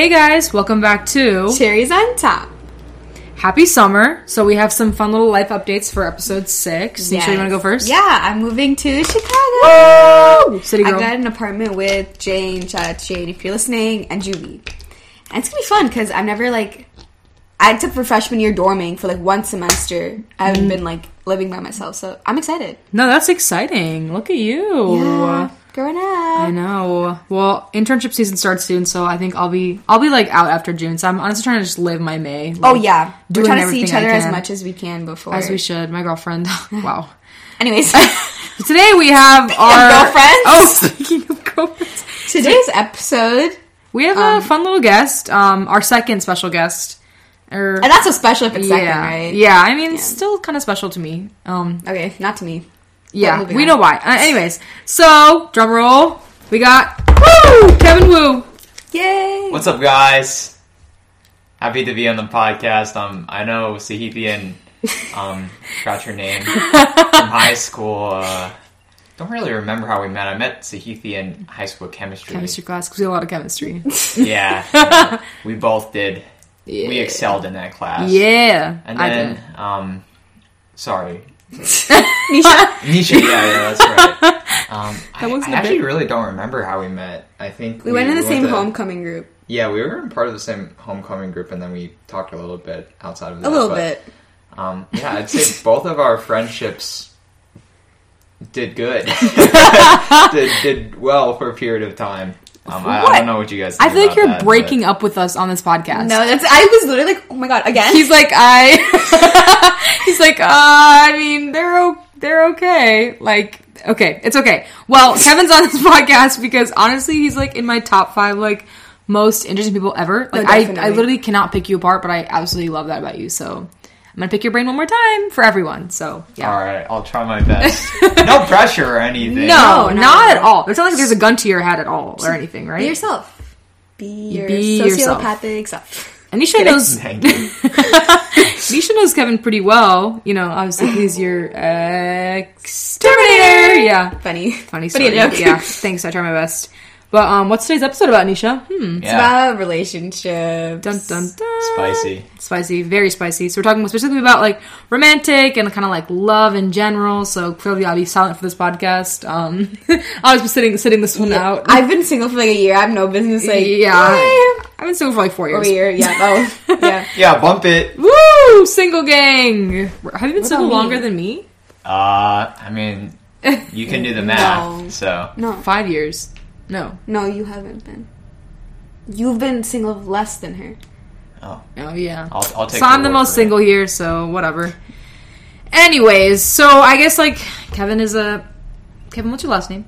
Hey guys, welcome back to Cherries on top. Happy Summer. So we have some fun little life updates for episode six. Nisha, you want to go first? Yeah, I'm moving to Chicago. Woo! City girl. I got an apartment with Jane. Shout out to Jane if you're listening, and Julie. And it's gonna be fun because I've never like, I took for freshman year dorming for like one semester. I haven't Mm. been like living by myself, so I'm excited. No, that's exciting. Look at you. Yeah, growing up. I know. Well, internship season starts soon, so I think I'll be I'll be like out after June. So I'm honestly trying to just live my May. Like, Oh yeah, we're trying to see each other as much as we can before. as we should. My girlfriend. wow. Anyways, Today we have our girlfriends? Oh, speaking of girlfriends, today's episode, we have Um, a fun little guest. Um, our second special guest. Or and that's so special if it's yeah, second, right? yeah. I mean, still kind of special to me. Um, Okay, not to me. Yeah, we on. know why. Uh, anyways, so drum roll. We got Woo! Kevin Wu. Yay! What's up, guys? Happy to be on the podcast. Um, I know Sahithi and um, got your name from high school. Uh, don't really remember how we met. I met Sahithi in high school chemistry. Chemistry class because we had a lot of chemistry. Yeah, we both did. Yeah. We excelled in that class. yeah, And I then, did. um, sorry, Nisha. Nisha. Yeah, yeah, that's right. Um, I, wasn't I a actually bit- really don't remember how we met. I think We went in the same to- homecoming group. Yeah, we were in part of the same homecoming group, and then we talked a little bit outside of that. A little but, bit. Um, yeah, I'd say both of our friendships did good. did did well for a period of time. Um, I, I don't know what you guys. I think feel like you're that, breaking up with us on this podcast. No, that's I was literally like, oh my god, again. he's like I. he's like, uh, I mean, they're o- they're okay. Like, okay, it's okay. Well, Kevin's on this podcast because honestly, he's like in my top five like most interesting people ever. Like, I I literally cannot pick you apart, but I absolutely love that about you. So. I'm gonna pick your brain one more time for everyone. So yeah. All right, I'll try my best. no pressure or anything. No, No, not, not at at all. It's not like there's a gun to your head at all or anything, right? Be yourself. Be your Be yourself. sociopathic self. Anisha knows Thank you. Nisha knows Kevin pretty well. You know, obviously he's your exterminator. Yeah, Funny. funny Funny story. joke. Yeah, thanks. I try my best. But um, what's today's episode about, Nisha? Hmm. It's Yeah, about relationships. Dun dun dun. spicy. Spicy, very spicy. So we're talking specifically about like romantic and kind of like love in general. So clearly, I'll be silent for this podcast. Um, I'll just be sitting sitting this one out. I've been single for like a year. I have no business like yeah, "Yay." I've been single for like four over years. a year. Yeah. Oh, yeah. Yeah, bump it. Woo! Single gang. Have you been single about me? longer than me? Uh, I mean, you can do the math. No. So No, Five years. No. no, you haven't been. You've been single less than her. oh, Oh yeah. I'll, I'll take. So I'm the most for it. single here, so whatever. Anyways, so I guess like Kevin is a Kevin. What's your last name?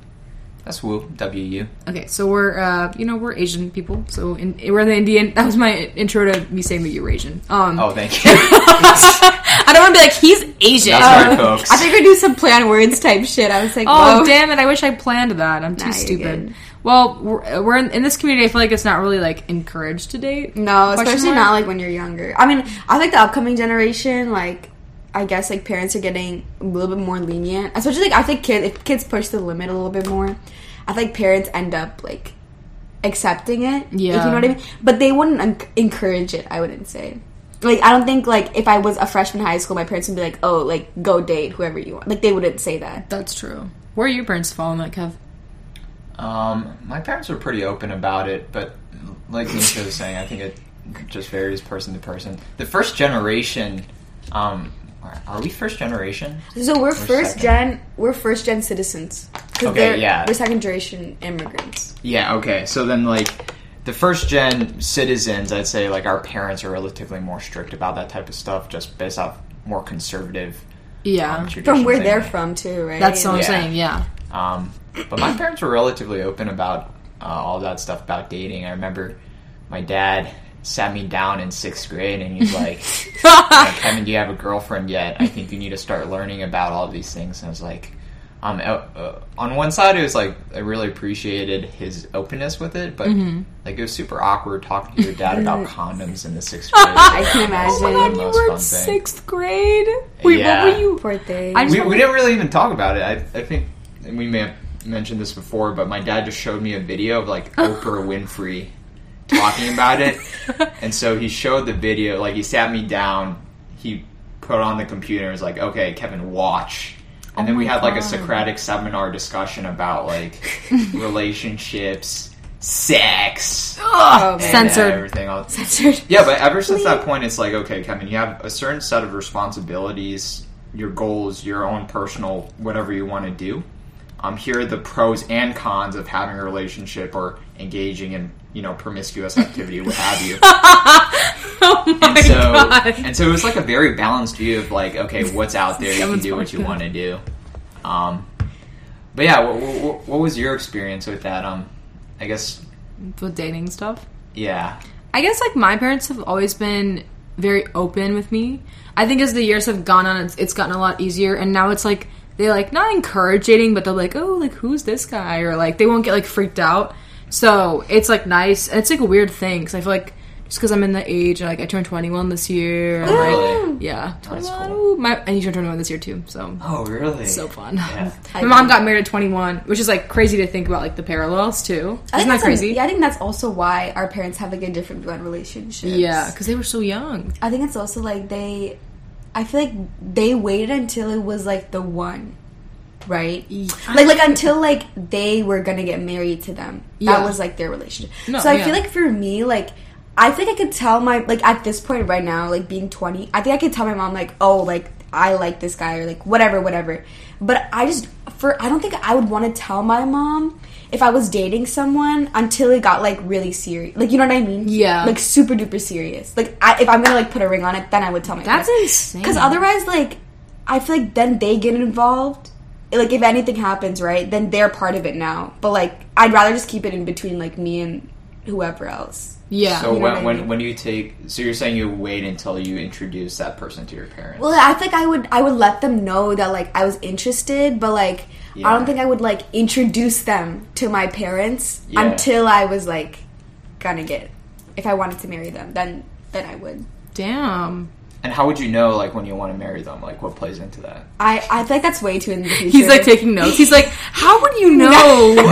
That's Wu. W U. Okay, so we're uh, you know we're Asian people, so in, we're the Indian. That was my intro to me saying that you're Asian. Um, Oh, thank you. I don't want to be like he's Asian. That's right, folks. I think we do some play on words type shit. I was like, Oh whoa. damn it! I wish I planned that. I'm too Nah, stupid. Well, we're, uh, we're in, in this community. I feel like it's not really like encouraged to date. No, especially mark? not like when you're younger. I mean, I think the upcoming generation, like, I guess like parents are getting a little bit more lenient. Especially like I think kids, if kids push the limit a little bit more, I think parents end up like accepting it. if Yeah. you know what I mean. But they wouldn't en- encourage it. I wouldn't say. Like I don't think like if I was a freshman in high school, my parents would be like, "Oh, like go date whoever you want." Like they wouldn't say that. That's true. Where are your parents fall on that, Kev? Um, my parents were pretty open about it, but like Nisha was saying, I think it just varies person to person. The first generation, um, are we first generation? So we're first second. gen. We're first gen citizens. 'Cause Okay, they're- yeah. We're second generation immigrants. Yeah. Okay. So then, like, the first gen citizens, I'd say, like, our parents are relatively more strict about that type of stuff, just based off more conservative. Yeah, um, From where they're from too, right? that's what I'm Yeah. saying. Yeah. Um, but my parents were relatively open about uh, all that stuff about dating. I remember my dad sat me down in sixth grade and he's like, "Yeah, Kevin, do you have a girlfriend yet? I think you need to start learning about all these things. And I was like, um, uh, on one side, it was like I really appreciated his openness with it, but like it was super awkward talking to your dad about condoms in the sixth grade. I can imagine. Oh my god, you were in sixth grade. Wait, Yeah. what were you? Poor thing. We, we didn't really even talk about it. I, I think we may have mentioned this before, but my dad just showed me a video of like Oprah Winfrey talking about it. And so he showed the video, like he sat me down, he put on the computer and was like, okay, Kevin, watch. And then we oh had like a Socratic seminar discussion about like relationships, sex, Oh, Censored. everything else. Censored. Yeah, but ever since that point, it's like, okay, Kevin, you have a certain set of responsibilities, your goals, your own personal, whatever you want to do. Um, here are the pros and cons of having a relationship or engaging in, you know, promiscuous activity, what have you. oh my And so, god. and so it was like a very balanced view of like, okay, what's out there, you can do what you want to do. Um, but yeah, what, what, what was your experience with that? Um, I guess, With dating stuff. yeah, I guess like my parents have always been very open with me. I think as the years have gone on, it's, it's gotten a lot easier, and now it's like they like not encourage dating, but they're like, oh, like who's this guy, or like they won't get like freaked out. So it's like nice. and It's like a weird thing because I feel like just because I'm in the age, like I turned 21 this year. and, like, really? yeah, That's 21, cool. ooh, my and you turned 21 this year too. So Oh, really? so fun. Yeah. My mom got married at 21, which is like crazy to think about, like the parallels too. Isn't that that's crazy? yeah, I think that's also why our parents have like a different view on relationships. Yeah, because they were so young. I think it's also like they. I feel like they waited until it was like the one, right? Like like until like they were gonna get married to them. That Yeah. was like their relationship. No, so I yeah. feel like for me, like I think I could tell my like at this point right now, like being twenty, I think I could tell my mom like, oh, like I like this guy or like whatever, whatever. But I just for I don't think I would want to tell my mom if I was dating someone until it got like really serious. Like you know what I mean? Yeah. Like super duper serious. Like I, if I'm gonna like put a ring on it, then I would tell my That's parents. insane. Because otherwise, like, I feel like then they get involved. Like, if anything happens, right, then they're part of it now. But like, I'd rather just keep it in between like me and whoever else. Yeah. So You know when, what I when mean? when you take so you're saying you wait until you introduce that person to your parents. Well, I think I would I would let them know that like I was interested, but like I don't think I would like introduce them to my parents Yeah. until I was like gonna get if I wanted to marry them. Then then I would. Damn. And how would you know like when you want to marry them? Like what plays into that? I I feel like that's way too in the future. He's like taking notes. He's like, "How would you know? um,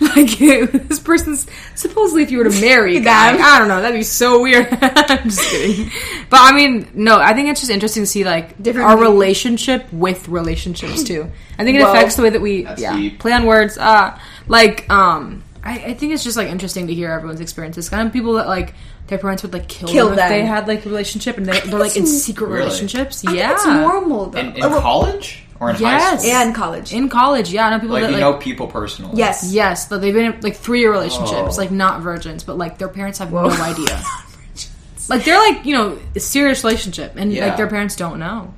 like this person's supposedly if you were to marry them, Them. I don't know. That'd be so weird." I'm just kidding. But I mean, no. I think it's just interesting to see like Different our relationship with relationships too. I think it Whoa. affects the way that we yeah deep. play on words. Uh, like um, I, I think it's just like interesting to hear everyone's experiences. Kind of people that like their parents would like kill, Kill them, them. if they had like a relationship and they, they're like in secret Really? relationships. I think yeah, it's normal though. In, in Oh, college or in high Yes. school? yeah, in college. in college. Yeah, I know people Like that you like know people personally. yes. Yes, but they've been in like three year relationships, Oh. like not virgins, but like their parents have no idea. Like they're like you know a serious relationship, and Yeah. like their parents don't know.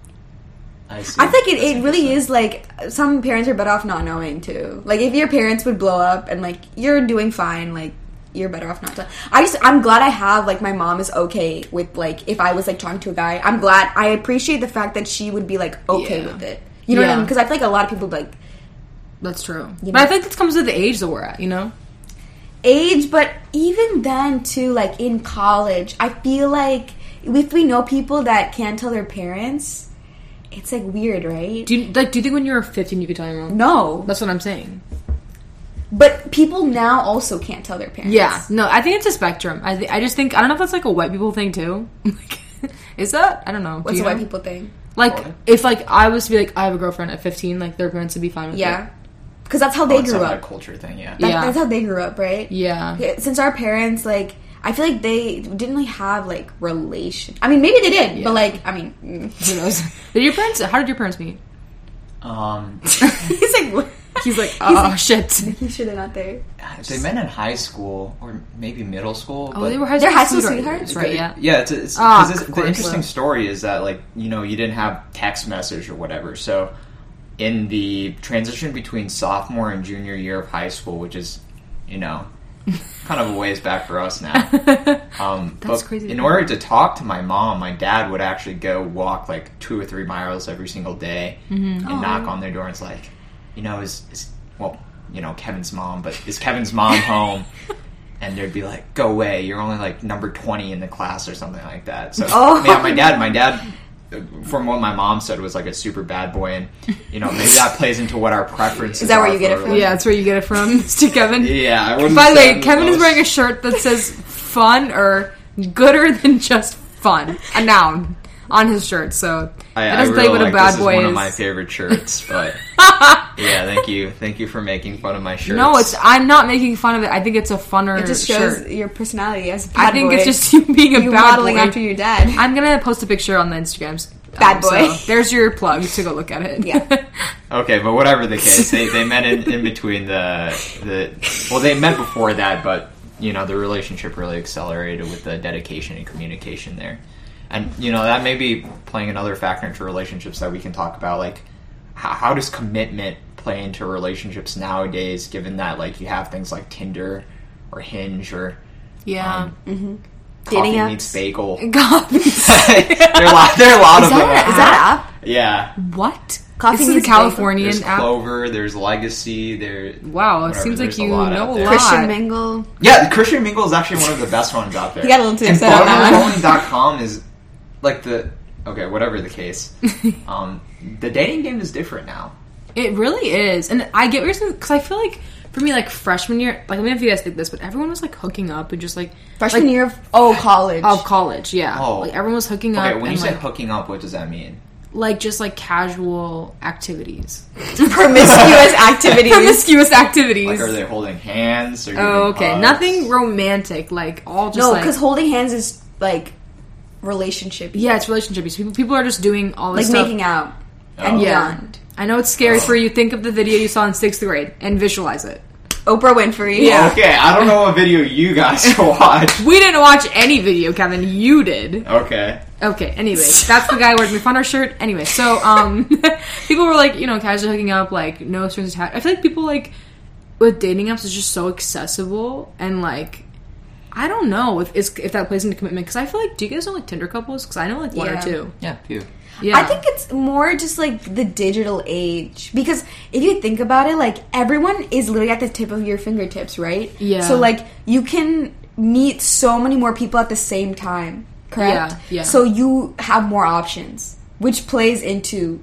I, see. I think it, That's it really is like some parents are better off not knowing too. Like if your parents would blow up and like you're doing fine, like you're better off not to. I just I'm glad I have like my mom is okay with like if I was like talking to a guy. I'm glad I appreciate the fact that she would be like okay Yeah. with it. You know what I Yeah. mean? Because I feel like a lot of people like That's true, You but I think it comes with the age that we're at. You know, age, but even then too, like in college, I feel like if we know people that can't tell their parents, it's like weird, right? do you like do you think when you're fifteen you could tell your mom? no, That's what I'm saying. But people now also can't tell their parents. Yeah, no, I think it's a spectrum. I th- I just think I don't know if that's like a white people thing too. Like, is that I don't know. Do What's you the white people thing? Like What? if like I was to be like I have a girlfriend at fifteen, like their parents would be fine with Yeah, it. because that's how Oh, they it's grew a up. culture thing. Yeah. That- Yeah. that's how they grew up, right? Yeah. Yeah, Since our parents, like, I feel like they didn't really have like relation. I mean, maybe they did, Yeah. but like, I mean. Who knows? Did your parents? How did your parents meet? Um, he's like, what? He's like, oh shit. He should have not there. they met in high school or maybe middle school. Oh, but they were high They're school high school sweethearts, sweethearts? right? Yeah. Yeah, it's, it's, Ah, 'cause it's- the course. interesting story is that like you know you didn't have text message or whatever. So in the transition between sophomore and junior year of high school, which is you know kind of a ways back for us now. Um, That's but crazy In think. order to talk to my mom, my dad would actually go walk like two or three miles every single day Mm-hmm. and knock on their door. And it's like, you know, is, is well, you know, Kevin's mom, but is Kevin's mom home? And they'd be like, "Go away! You're only like number twenty in the class or something like that." So, Oh. yeah, my dad, my dad from what my mom said was like a super bad boy, and you know maybe that plays into what our preferences. Is that where you get it from? religion. Yeah, that's where you get it from, Mr. Kevin. Yeah. I wouldn't By the way, I'm Kevin is wearing a shirt that says fun or gooder than just fun. A noun on his shirt, so I, that I doesn't really what like a bad this boy is one is. of my favorite shirts, but yeah, thank you, thank you for making fun of my shirt. no, it's I'm not making fun of it. I think it's a funner It just shows shirt. your personality as a I bad think boy. it's just you being a you bad modeling boy. after your dad. I'm gonna post a picture on the Instagrams. Bad um, boy. so there's your plug to go look at it. Yeah. Okay, but whatever the case, they, they met in, in between the the well, they met before that, but you know the relationship really accelerated with the dedication and communication there, and you know that may be playing another factor into relationships that we can talk about, like how, how does commitment play into relationships nowadays, given that like you have things like Tinder or Hinge or yeah. um, Coffee Dating apps? meets bagel. God. there are a lot. There are a lot Is of that, them. is that app? Yeah. what? Coffee this is a meets Californian There's app. Clover. There's Legacy. There. Wow, it Whatever, seems like there's a you lot know a there. lot. Christian Mingle. Yeah, Christian Mingle is actually one of the best ones out there. you got a little too and upset on that one. butterbowling.com is like the okay, whatever the case. um, the dating game is different now. It really is, and I get what you're saying because I feel like for me, like freshman year, like I mean, if you guys think this, but everyone was like hooking up and just like Freshman like, year of oh college. of college, yeah. Oh. like everyone was hooking Okay, up when and you say like, hooking up, what does that mean? like just like casual activities, promiscuous activities. promiscuous activities. Like, are they holding hands? Or oh, okay, hugs? nothing romantic, like all just no, like because holding hands is like relationship. yeah, it's relationship. People people are just doing all this like stuff. making out and Oh. yeah. beyond. I know it's scary for you. Think of the video you saw in sixth grade and visualize it. Oprah Winfrey. Yeah. Okay, I don't know what video you guys watch. We didn't watch any video, Kevin. You did. Okay. Okay, anyway, that's the guy wearing the fun shirt. Anyway, so um people were like, you know, casually hooking up, like no strings attached. I feel like people like with dating apps is just so accessible and like I don't know if if that plays into commitment because I feel like do you guys know like Tinder couples? Because I know like one Yeah. or two. Yeah, you. Yeah, I think it's more just like the digital age because if you think about it, like everyone is literally at the tip of your fingertips, right? Yeah. So like you can meet so many more people at the same time, correct? Yeah, yeah. So you have more options, which plays into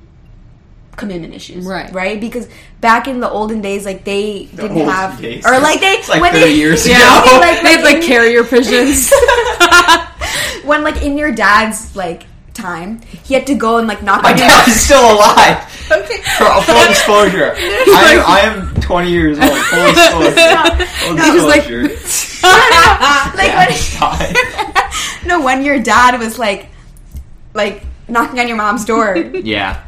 commitment issues, Right. Right? Because back in the olden days, like they didn't olden have, days. or like they It's like when 30 they, years yeah, ago. like, they had like carrier pigeons. when like in your dad's like time, he had to go and like knock My on your dad is still alive. Okay. For full disclosure, I am, I am 20 years old. Full disclosure. Full He's like- disclosure. like Dad when, died. no, when your dad was like, like knocking on your mom's door, yeah.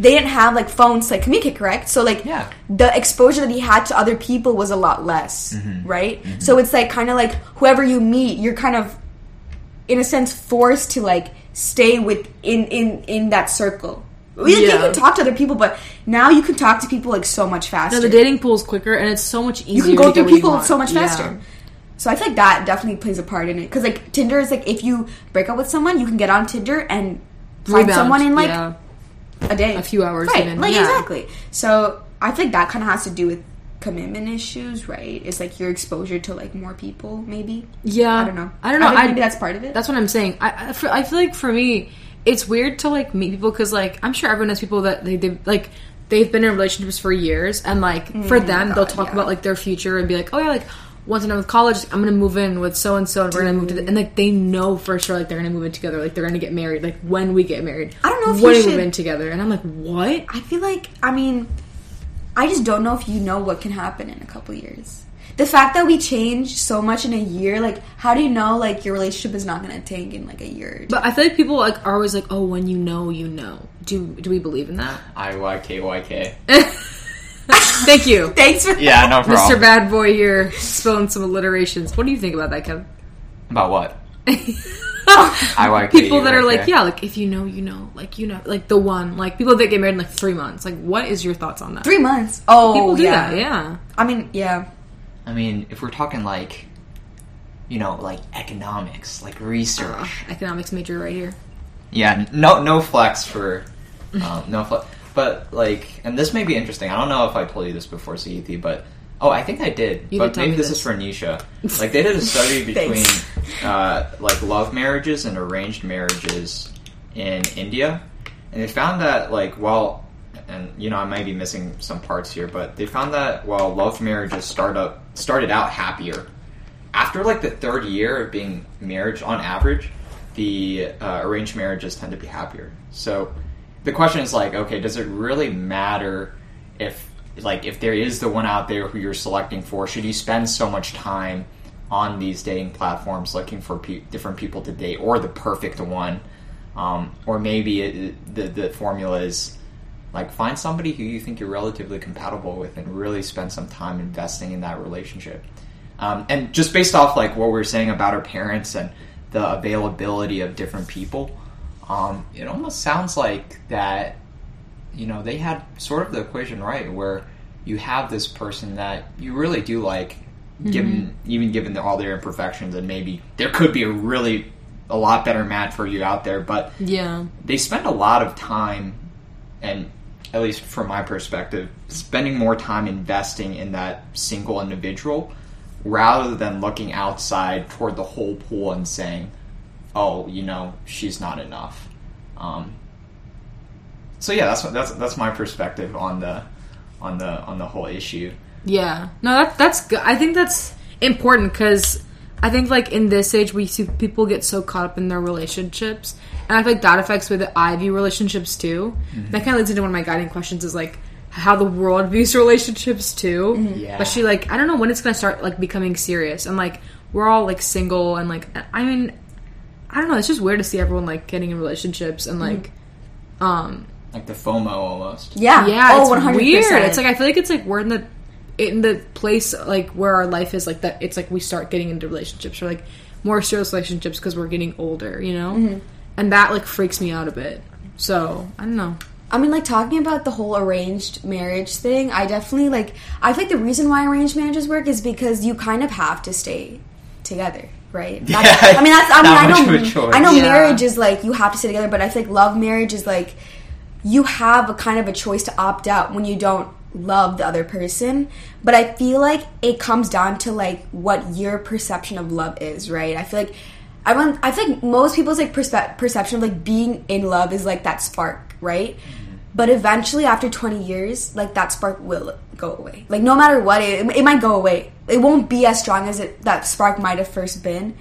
They didn't have like phones to like communicate, correct? So like, Yeah. the exposure that he had to other people was a lot less, Mm-hmm. right? So it's like kind of like whoever you meet, you're kind of, in a sense, forced to like stay with in in that circle. You, you Yeah. can talk to other people, but now you can talk to people like so much faster. no, the dating pool is quicker and it's so much easier. you can to go through people so much Yeah. faster. So I feel like that definitely plays a part in it. Because like Tinder is like if you break up with someone, you can get on Tinder and find Rebound, someone in like yeah. A day, a few hours right? even, Like yeah. exactly. So I feel like that kind of has to do with commitment issues, right? It's like your exposure to like more people, maybe. Yeah, I don't know. I don't know. think I, maybe that's part of it. That's what I'm saying. I I, for, I feel like for me, it's weird to like meet people because like I'm sure everyone has people that they they like they've been in relationships for years and like for them they'll Mm, talk yeah. about like their future and be like oh yeah like once I'm done with college I'm gonna move in with so and so and we're gonna move to the, and like they know for sure like they're gonna move in together like they're gonna get married like when we get married I don't know if when you we move should- in together and I'm like what I feel like I mean, I just don't know if you know what can happen in a couple years. The fact that we change so much in a year, like, how do you know like your relationship is not going to tank in like a year? Or two? but I feel like people like are always like oh when you know you know do do we believe in that I Y K Y K. thank you Thanks for Yeah, no problem. Mr. Bad Boy here spilling some alliterations. What do you think about that, Kevin? About what? I Y K. people that are like, yeah, like if you know, you know, like you know, like the one, like people that get married in like three months. Like, what is your thoughts on that? three months. Oh, people do yeah. that, yeah. I mean, yeah. I mean, if we're talking like, you know, like economics, like research. Uh, economics major right here. Yeah, no, no flex for, um, no flex. But like, and this may be interesting. I don't know if I told you this before, CET, but oh, I think I did. You but did maybe this, this. is for Nisha. Like, they did a study between uh, like love marriages and arranged marriages in India, and they found that like while and you know I might be missing some parts here, but they found that while love marriages start up started out happier, after like the third year of being marriage on average, the uh, arranged marriages tend to be happier. So the question is like, okay, does it really matter if like if there is the one out there who you're selecting for? Should you spend so much time on these dating platforms looking for pe- different people to date or the perfect one? Um, or maybe it, the the formula is like find somebody who you think you're relatively compatible with and really spend some time investing in that relationship. Um, and just based off like what we are saying about our parents and the availability of different people, um, it almost sounds like that. You know, they had sort of the equation right, where you have this person that you really do like, given even given all their imperfections, and maybe there could be a really a lot better match for you out there, but Yeah. they spend a lot of time, and at least from my perspective, spending more time investing in that single individual rather than looking outside toward the whole pool and saying, "Oh, you know, she's not enough." Um, so yeah, that's that's that's my perspective on the on the on the whole issue. Yeah. No, that, that's good. I think that's important because I think, like, in this age, we see people get so caught up in their relationships. And I feel like that affects the way I view relationships, too. That kind of leads into one of my guiding questions is, like, how the world views relationships, too. Yeah. Especially, like, I don't know when it's going to start, like, becoming serious. And, like, we're all, like, single. And, like, I mean, I don't know. It's just weird to see everyone, like, getting in relationships and, like, um, Like the FOMO almost. Yeah. yeah, Oh, it's 100%. weird. It's like I feel like it's like we're in the in the place like where our life is like that. It's like we start getting into relationships or like more serious relationships because we're getting older, you know, Mm-hmm. and that like freaks me out a bit. So I don't know. I mean, like talking about the whole arranged marriage thing, I definitely like. I think the reason why arranged marriages work is because you kind of have to stay together, right? That's- Yeah, I mean, that's. I mean, not I much know. of a choice. I know Yeah. marriage is like you have to stay together, but I think love marriage is like you have a kind of a choice to opt out when you don't love the other person. But I feel like it comes down to like what your perception of love is, right? I feel like. I want. I feel like most people's like perspe- perception of like being in love is like that spark, right? But eventually, after 20 years, like that spark will go away. Like no matter what, it, it might go away. It won't be as strong as it that spark might have first been.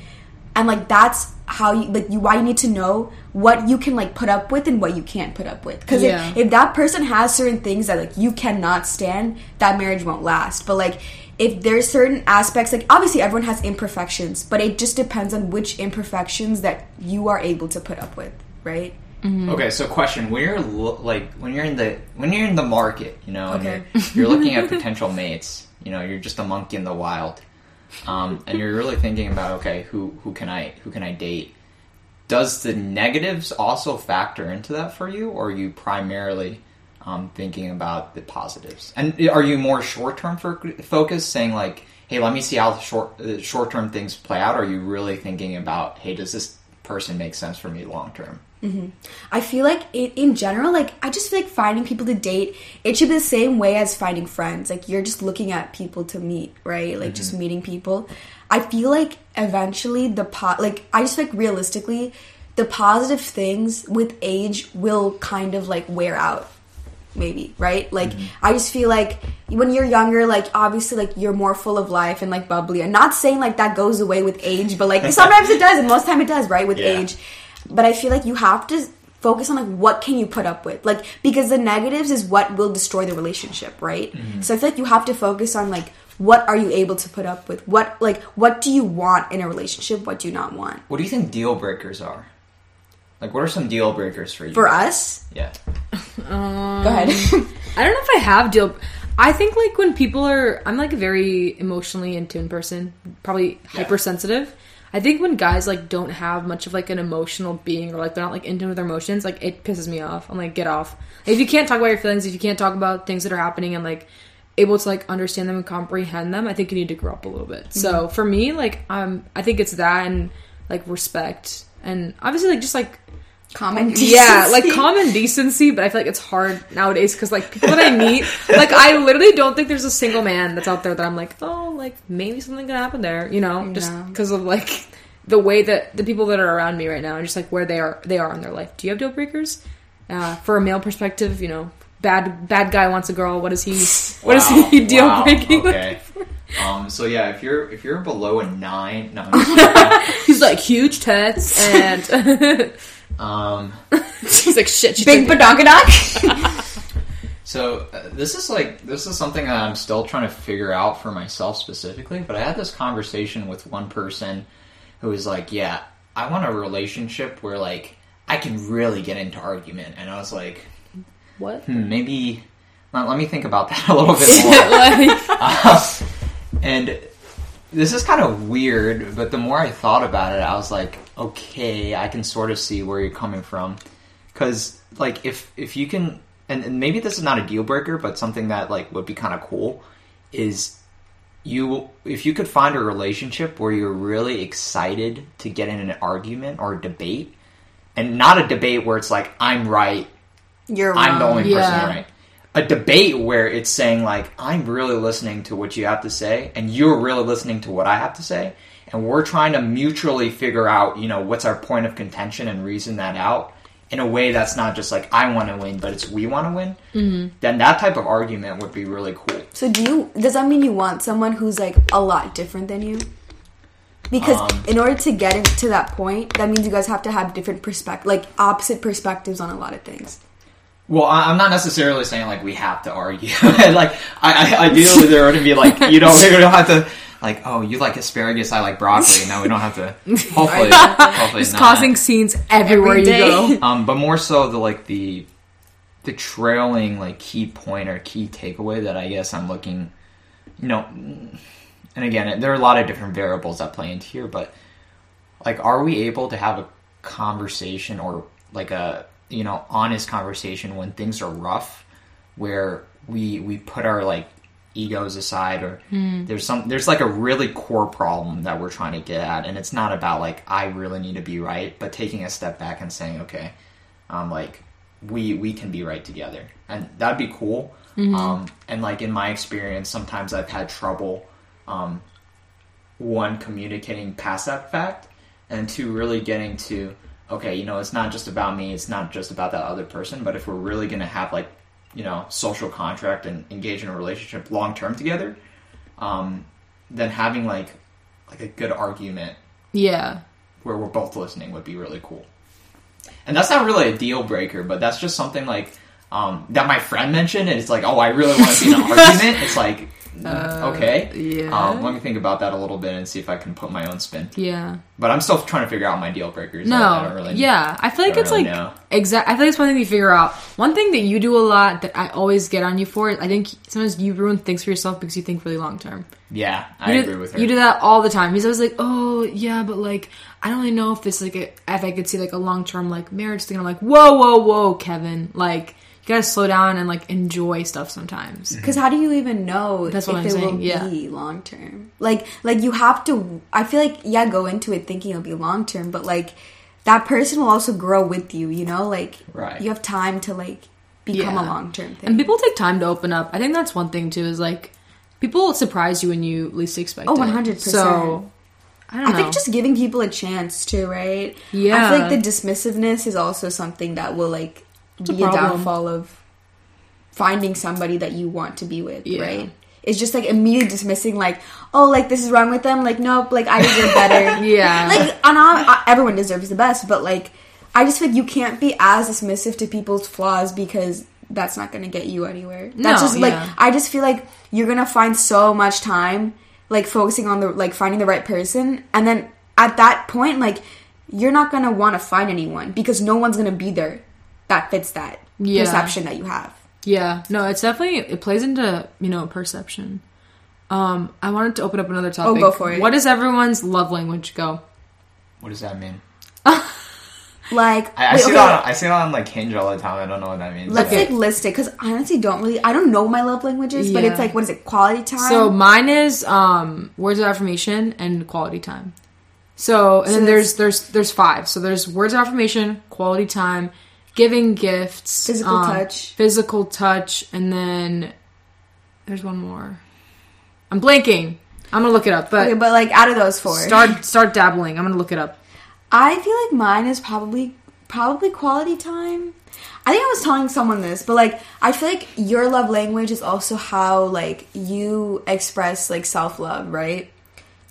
And like that's how you like you why you need to know what you can like put up with and what you can't put up with. Because Yeah. if, if that person has certain things that like you cannot stand, that marriage won't last. But like if there's certain aspects, like obviously everyone has imperfections, but it just depends on which imperfections that you are able to put up with, right? Okay, so question: When you're lo- like when you're in the when you're in the market, you know, and you're, you're looking at potential mates. You know, you're just a monkey in the wild, um, and you're really thinking about okay, who who can I who can I date? Does the negatives also factor into that for you, or are you primarily um, thinking about the positives? And are you more short term focused, saying like, hey, let me see how the short uh, short term things play out? Or are you really thinking about, hey, does this person makes sense for me long term? Mm-hmm. I feel like it, in general, like I just feel like finding people to date, it should be the same way as finding friends. Like you're just looking at people to meet, right? Like just mm-hmm. meeting people. I feel like eventually the pot, like I just feel like realistically, the positive things with age will kind of like wear out. Maybe right? Like mm-hmm. I just feel like when you're younger, like obviously like you're more full of life and like bubbly. I'm not saying like that goes away with age, but like sometimes it does, and most time it does, right? With Yeah. age but I feel like you have to focus on like what can you put up with like because the negatives is what will destroy the relationship right mm-hmm. so I feel like you have to focus on like what are you able to put up with what like what do you want in a relationship what do you not want What do you think deal breakers are? Like, what are some deal breakers for you? for us yeah, Um, go ahead I don't know if I have deal. I think like when people are, I'm like a very emotionally in tune person, probably hypersensitive. I think when guys like don't have much of like an emotional being or like they're not like in tune with their emotions, like it pisses me off. I'm like, get off. If you can't talk about your feelings, if you can't talk about things that are happening and like able to like understand them and comprehend them, I think you need to grow up a little bit. So for me, like um, I think it's that and like respect and obviously like just like common decency. yeah, like common decency, but I feel like it's hard nowadays because like people that I meet, like I literally don't think there's a single man that's out there that I'm like, oh, like maybe something could happen there, you know, just because of like the way that the people that are around me right now and just like where they are they are in their life. Do you have deal breakers? Uh, for a male perspective, you know, bad bad guy wants a girl. What is he? What is Wow, he deal wow, breaking? Okay. Um. So yeah, if you're if you're below a nine, no. I'm just. He's like huge tits and um. She's like shit. She's Big like, badonkadock. So uh, this is like this is something that I'm still trying to figure out for myself specifically. But I had this conversation with one person who was like, "Yeah, I want a relationship where like I can really get into argument," and I was like, what? hmm, maybe. Let, let me think about that a little bit more. like, Uh, and this is kind of weird, but the more I thought about it, I was like, okay, I can sort of see where you're coming from. Because, like, if if you can, and, and maybe this is not a deal breaker, but something that like would be kind of cool is you if you could find a relationship where you're really excited to get in an argument or a debate, and not a debate where it's like I'm right You're I'm the wrong. only person right. A debate where it's saying like I'm really listening to what you have to say and you're really listening to what I have to say and we're trying to mutually figure out, you know, what's our point of contention and reason that out in a way that's not just like I want to win, but it's we want to win. Mm-hmm. Then that type of argument would be really cool. So do you? Does that mean you want someone who's like a lot different than you? Because Um, in order to get into that point, that means you guys have to have different perspective, like opposite perspectives on a lot of things. Well, I- I'm not necessarily saying like we have to argue. like, I, I ideally there would be like you know we don't have to like oh you like asparagus I like broccoli. No, we don't have to. Hopefully, hopefully it's not. causing scenes everywhere Every you go. Um, but more so the like the the trailing like key point or key takeaway that I guess I'm looking, you know, and again there are a lot of different variables that play into here, but like, are we able to have a conversation or like a you know honest conversation when things are rough, where we we put our like egos aside or there's some there's like a really core problem that we're trying to get at. And it's not about like i really need to be right but taking a step back and saying okay um like we we can be right together. And that'd be cool. Um and like in my experience sometimes i've had trouble um one communicating past that fact and two really getting to okay you know it's not just about me it's not just about that other person but if we're really going to have like you know social contract and engage in a relationship long term together um then having like like a good argument Yeah. where we're both listening would be really cool and that's not really a deal breaker but that's just something like um that my friend mentioned and it's like oh i really want to be in an argument it's like okay yeah. um, let me think about that a little bit and see if i can put my own spin Yeah. but i'm still trying to figure out my deal breakers I- I, don't No. really yeah. I feel like it's really like exactly. I feel like it's one thing you figure out. One thing that you do a lot that I always get on you for. I think sometimes you ruin things for yourself because you think really long term. yeah i You agree do, with her You do that all the time. He's always like, "Oh, yeah, but like, I don't really know if it's like a, if I could see like a long term like marriage thing." I'm like, "Whoa, whoa, whoa, Kevin! Like, gotta slow down and like enjoy stuff sometimes." Because how do you even know That's if what I'm it saying, will yeah. be long term? Like, like you have to. I feel like yeah, go into it thinking it'll be long term, but like that person will also grow with you. You know, like Right. you have time to like become Yeah. a long term thing. And people take time to open up. I think that's one thing too. Is like people surprise you when you least expect Oh, 100%. So I don't I think just giving people a chance too, right? Yeah. I Yeah. feel like the dismissiveness is also something that will like a be a, problem. downfall of finding somebody that you want to be with, Yeah. right? It's just like immediately dismissing, like, oh, like this is wrong with them. Like, nope, like I deserve better. Yeah. Like, and I, I, everyone deserves the best, but like, I just feel like you can't be as dismissive to people's flaws because that's not going to get you anywhere. That's No, just like yeah. I just feel like you're gonna find so much time like focusing on the like finding the right person, and then at that point, like you're not gonna want to find anyone because no one's gonna be there that fits that Yeah. perception that you have. Yeah, no, it's definitely it plays into you know perception. Um, I wanted to open up another topic. Oh, go for it. What is everyone's love language? Go. what does that mean Like, I, I wait, see okay, that on, i see that on like hinge all the time i don't know what that means let's Okay. like list it because I honestly don't really I don't know my love languages, but it's like what is it? Quality time. So mine is um words of affirmation and quality time. So and So then there's there's there's five. So there's words of affirmation, quality time, giving gifts, Physical um, touch. physical touch, and then there's one more. I'm blanking. I'm gonna look it up, but, Okay, but like out of those four, start start dabbling. I'm gonna look it up. I feel like mine is probably probably quality time. I think I was telling someone this, but like I feel like your love language is also how like you express like self love, right?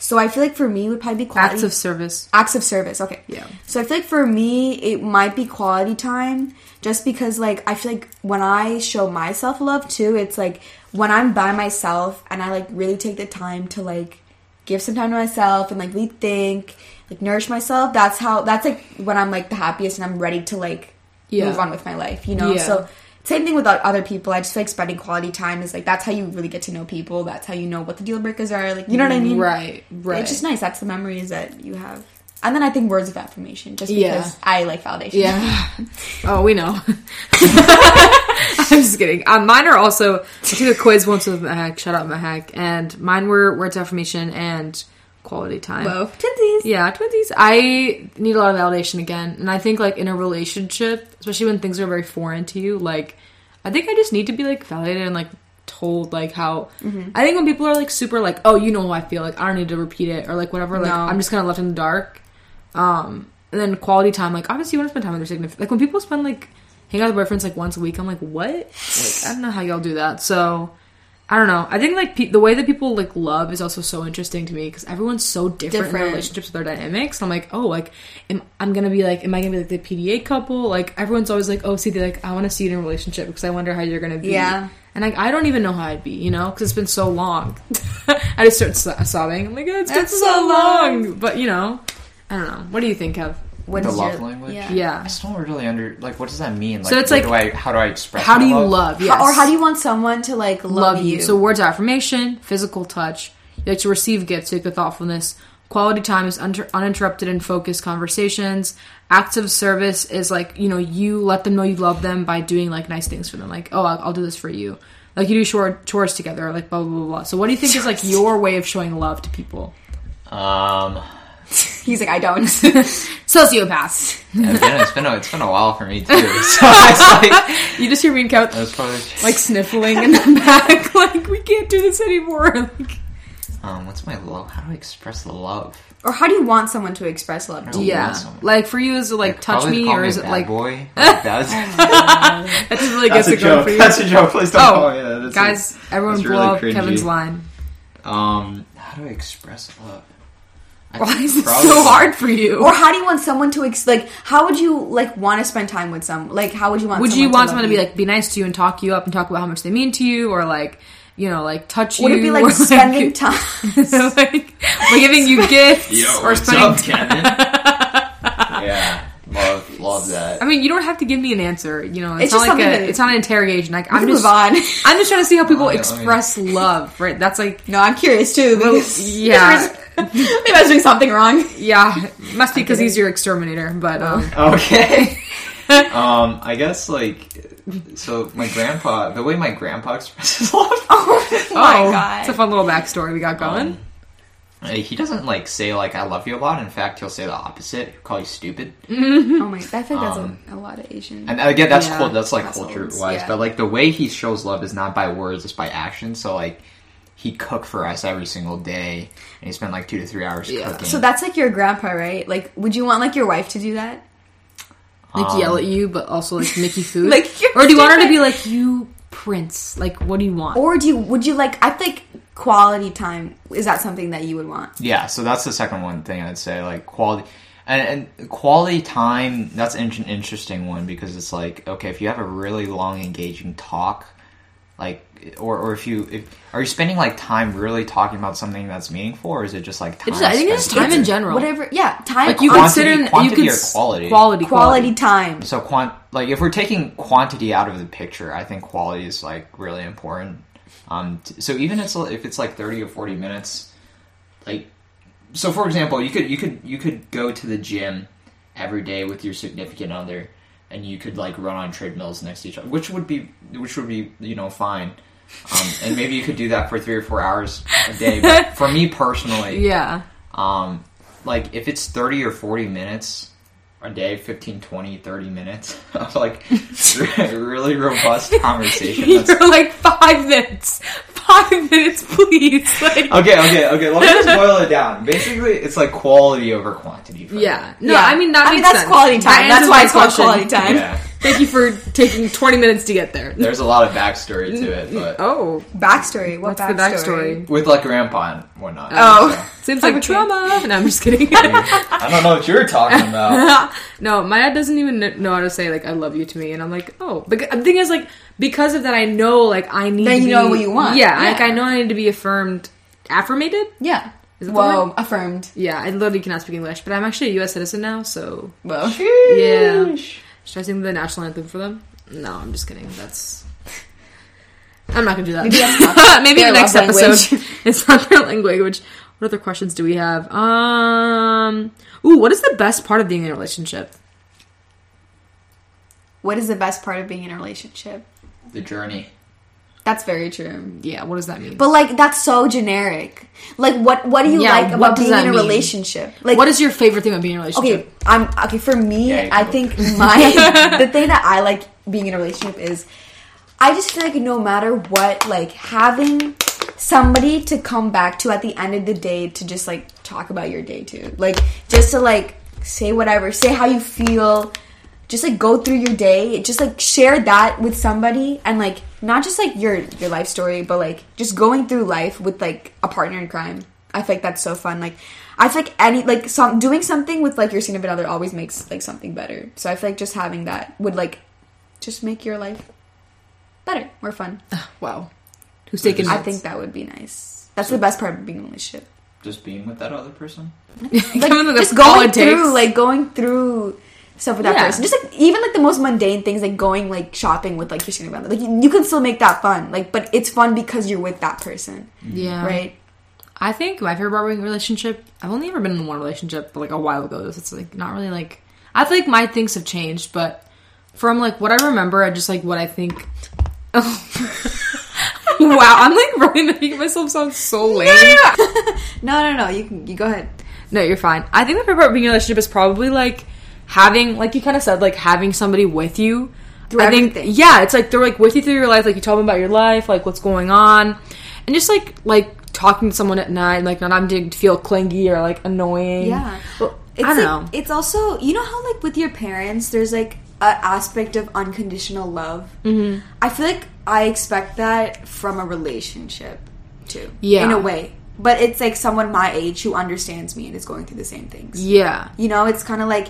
So I feel like for me it would probably be quality Acts of service. acts of service. Okay. Yeah. So I feel like for me it might be quality time just because like I feel like when I show myself love too, it's like when I'm by myself and I like really take the time to like give some time to myself and like really think, like nourish myself, that's how that's like when I'm like the happiest and I'm ready to like Yeah. move on with my life, you know? Yeah. So same thing with other people. I just feel like spending quality time is like that's how you really get to know people. That's how you know what the deal breakers are. Like you know what I mean? Right, right. It's just nice. That's the memories that you have. And then I think words of affirmation, just because Yeah. I like validation. Yeah. Oh, we know. I'm just kidding. Um, mine are also. I took a quiz once with Mahak. Shout out Mahak. And mine were words of affirmation and quality time. Whoa. Twinsies. Yeah, twinsies. I need a lot of validation again, and I think like in a relationship, especially when things are very foreign to you, like I think I just need to be like validated and like told like how. Mm-hmm. I think when people are like super like, oh, you know how I feel, like I don't need to repeat it or like whatever, like No. I'm just kind of left in the dark. Um, and then quality time, like obviously you want to spend time with your significant. Like when people spend like hang out with boyfriends like once a week, I'm like, what? Like I don't know how y'all do that. So. I don't know. I think like pe- the way that people like love is also so interesting to me because everyone's so different, in their relationships with their dynamics. I'm like, oh, like, am, I'm gonna be like, am I gonna be like the PDA couple? Like, everyone's always like, oh, see, they like, I want to see you in a relationship because I wonder how you're gonna be. Yeah. And like, I don't even know how I'd be, you know, because it's been so long. I just start so- sobbing. I'm like, it's been so so long. long. But you know, I don't know. What do you think of? What The is love your language? Yeah. Yeah. I still don't really under like what does that mean? Like, So it's like- do I, how do I express? How my do you love? Yes. How- Or how do you want someone to like love, love you. So words of affirmation, physical touch. You like to receive gifts, take the thoughtfulness. Quality time is unter- uninterrupted and focused conversations. Acts of service is like you know you let them know you love them by doing like nice things for them. Like oh I'll, I'll do this for you. Like you do short chores together. Like blah blah blah blah. So what do you think is like your way of showing love to people? Um, He's like, I don't. Sociopaths. it's been, it's been a, it's been a while for me too. So it's like You just hear me and Couch that's like sniffling in the back. Like we can't do this anymore. Like, um, what's my love? How do I express love? or how do you want someone to express love to you? yeah. Like for you is it like, touch me call or is a it bad like boy? Like, that's that just really gets that's a joke. for you? That's a joke. Please don't Oh, call me that. That's a- Guys, everyone blow really up cringy. Kevin's line. um, how do I express love? I Why is it so hard for you? Or how do you want someone to ex- like? How would you like want to spend time with some? Like, how would you want? Would someone you want to someone love to be you? like be nice to you and talk you up and talk about how much they mean to you, or like you know like touch you? Would it be or, like spending time? like, like giving you gifts Yo, or what's spending? up, Kevin? yeah, love love that. I mean, you don't have to give me an answer. You know, it's, It's not just like a, something that- it's not an interrogation. Like I'm just, on. I'm just trying to see how people Oh, yeah, express love. Right? That's like, no, I'm curious too. Because yeah, maybe I was doing something wrong. yeah. Must be because he's your exterminator. But um, Okay. um, I guess like so. My grandpa, the way my grandpa expresses love, Oh my oh, god! it's a fun little backstory we got going. um, he doesn't like say like "I love you" a lot. In fact, he'll say the opposite. He'll call you stupid. oh my! I think that's um, a, a lot of Asian. And again, that's Yeah, cool. That's like households, culture wise. yeah. But like the way he shows love is not by words; it's by action. So like. He cook for us every single day, and he spent like two to three hours Yeah. cooking. so that's like your grandpa, right? Like, would you want like your wife to do that? like Um, yell at you, but also like make you food. Like, you're or do you want her to be like you, Prince? Like, what do you want? Or do you? Would you like? I think quality time is that something that you would want? Yeah, so that's the second one thing I'd say, like quality, and, and quality time. That's an interesting one because it's like okay, if you have a really long, engaging talk, like, or or if you if, are you spending like time really talking about something that's meaningful, or is it just like time? It's- I think it's spent time in general. Whatever. Yeah, time. like you Quantity- consider you quantity could or s- quality? quality, quality time. So quant like if we're taking quantity out of the picture, I think quality is like really important. Um, t- so even it's if it's like thirty or forty minutes, like so for example, you could you could you could go to the gym every day with your significant other, and you could like run on treadmills next to each other, which would be which would be you know fine. Um, and maybe you could do that for three or four hours a day. But for me personally, Yeah, um, like if it's 30 or 40 minutes a day 15 20 30 minutes of like really robust conversation that's you're like five minutes. five minutes, please. Like, Okay, okay, okay. Let me just boil it down. Basically, it's like quality over quantity. For me. yeah. No, Yeah. I mean that I mean, that's sense. quality That time. That's why my it's called quality time. Yeah. Thank you for taking twenty minutes to get there. There's a lot of backstory to it, mm-hmm. but Oh, Backstory. What what's the backstory? backstory? with like grandpa and whatnot. Oh. so. Seems like Okay. trauma. No, I'm just kidding. I don't know what you're talking about. no, my dad doesn't even know how to say like "I love you" to me, and I'm like, oh. But the thing is, like, because of that, I know like I need. Then to you know be- what you want. Yeah, like Yeah. I know I need to be affirmated, affirmated. Yeah. Is it the Whoa, affirmed. Yeah, I literally cannot speak English, but I'm actually a U.S. citizen now, so Well, yeah. Should I sing the national anthem for them? No, I'm just kidding. That's. I'm not gonna do that. Maybe not Maybe the next episode. language. it's not their language. What other questions do we have? Um. Ooh, what is the best part of being in a relationship? what is the best part of being in a relationship? The journey. That's very true. Yeah, what does that mean? But like that's so generic. Like what what do you Yeah, like what about does being that in a mean? relationship? Like what is your favorite thing about being in a relationship? okay, I'm okay for me. Yeah, you I can think my the thing that I like being in a relationship is I just feel like no matter what, like having somebody to come back to at the end of the day to just like talk about your day to, like just to like say whatever, say how you feel, just like go through your day, just like share that with somebody and like not just like your your life story, but like just going through life with like a partner in crime. I feel like that's so fun. Like I feel like any like some doing something with like your significant other always makes like something better. So I feel like just having that would like just make your life better, more fun. wow, who's taking? I notes? think that would be nice. That's the best part of being in a relationship. Just being with that other person. Like like, just that's all going through like going through stuff with that Yeah. person. Just like even like the most mundane things like going like shopping with like your significant other. Like you, you can still make that fun. Like but it's fun because you're with that person. yeah, Right? I think my favorite part being relationship. I've only ever been in one relationship, but like a while ago. So it's like not really like. I feel like my things have changed, but from like what I remember, I just like what I think. wow, I'm like really making myself sound so lame. No, no, no. You can you go ahead. No, you're fine. I think my favorite part of being in a relationship is probably like having, like you kind of said, like having somebody with you. Through I think, everything. yeah, it's like they're like with you through your life. Like you tell them about your life, like what's going on, and just like like talking to someone at night, like not having to feel clingy or like annoying. Yeah. Well, It's I don't like, know. It's also you know how like with your parents, there's like an aspect of unconditional love. Mm-hmm. I feel like I expect that from a relationship too. Yeah. in a way, but it's like someone my age who understands me and is going through the same things. Yeah. You know, it's kind of like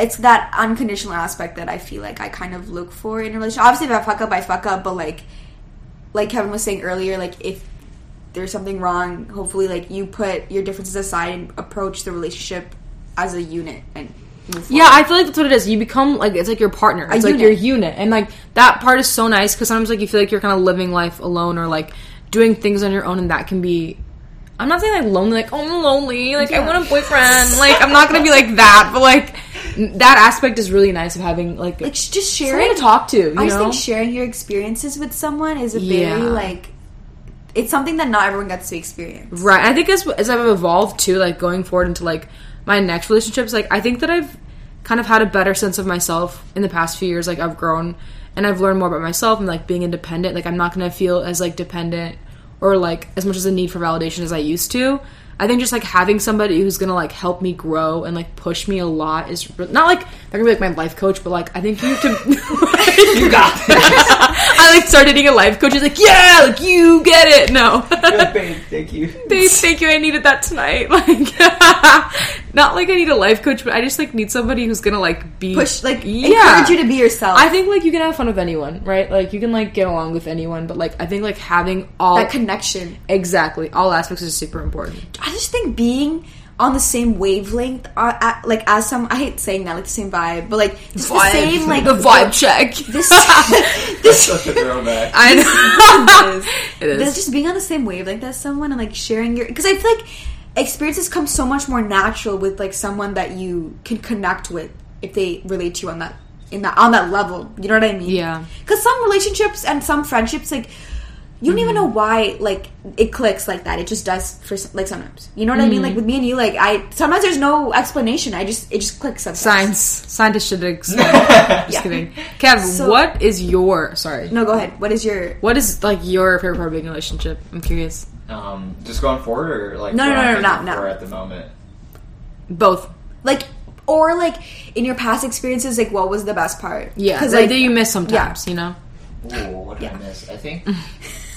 it's that unconditional aspect that I feel like I kind of look for in a relationship. Obviously, if I fuck up, I fuck up, but like, like Kevin was saying earlier, like if there's something wrong, hopefully, like you put your differences aside and approach the relationship as a unit and. Yeah, I feel like that's what it is. You become like it's like your partner. It's like unit. your unit, and like that part is so nice because sometimes like you feel like you're kind of living life alone or like doing things on your own, and that can be. I'm not saying like lonely, like oh I'm lonely, like I want a boyfriend. like I'm not gonna be like that, but like that aspect is really nice of having like, like just someone sharing. to talk to. You I just know? think sharing your experiences with someone is a Yeah. very like. It's something that not everyone gets to experience. Right. I think as as I've evolved too, like going forward into like my next relationships, like I think that I've kind of had a better sense of myself in the past few years. Like I've grown and I've learned more about myself and like being independent. Like I'm not gonna feel as like dependent or like as much as a need for validation as I used to. I think just like having somebody who's gonna like help me grow and like push me a lot is re- not like they're gonna be like my life coach, but like I think you have to. You got this. I like started dating a life coach. He's like, yeah, like you get it. No. Babe, Thank you. Babe, thank you. I needed that tonight. Like, not like I need a life coach, but I just like need somebody who's gonna like be Push like yeah. encourage you to be yourself. I think like you can have fun with anyone, right? Like you can like get along with anyone, but like I think like having all that connection. exactly all aspects is super important. I just think being on the same wavelength, uh, uh, like as some, I hate saying that, like the same vibe, but like just the same, like the vibe check. This, this, such a throwback. I know. is. It This is. just being on the same wavelength as someone and like sharing your, because I feel like experiences come so much more natural with like someone that you can connect with if they relate to you on that in that on that level. You know what I mean? Yeah. Because some relationships and some friendships, like you don't even Mm-hmm. know why like it clicks like that. It just does for some- like sometimes. You know what I mean? Like with me and you, like I sometimes there's no explanation. I just it just clicks sometimes. Science, scientists should explain. Just Yeah. kidding. Kev, So- what is your sorry? No, go ahead. What is your What is like your favorite part of being in a relationship? I'm curious. Um, just going forward, or like No, what no, I'm no, no, not for at the moment. Both. like or like in your past experiences? Like what was the best part? Yeah, because like, that you miss sometimes. You know, Ooh, what did Yeah. I miss? I think.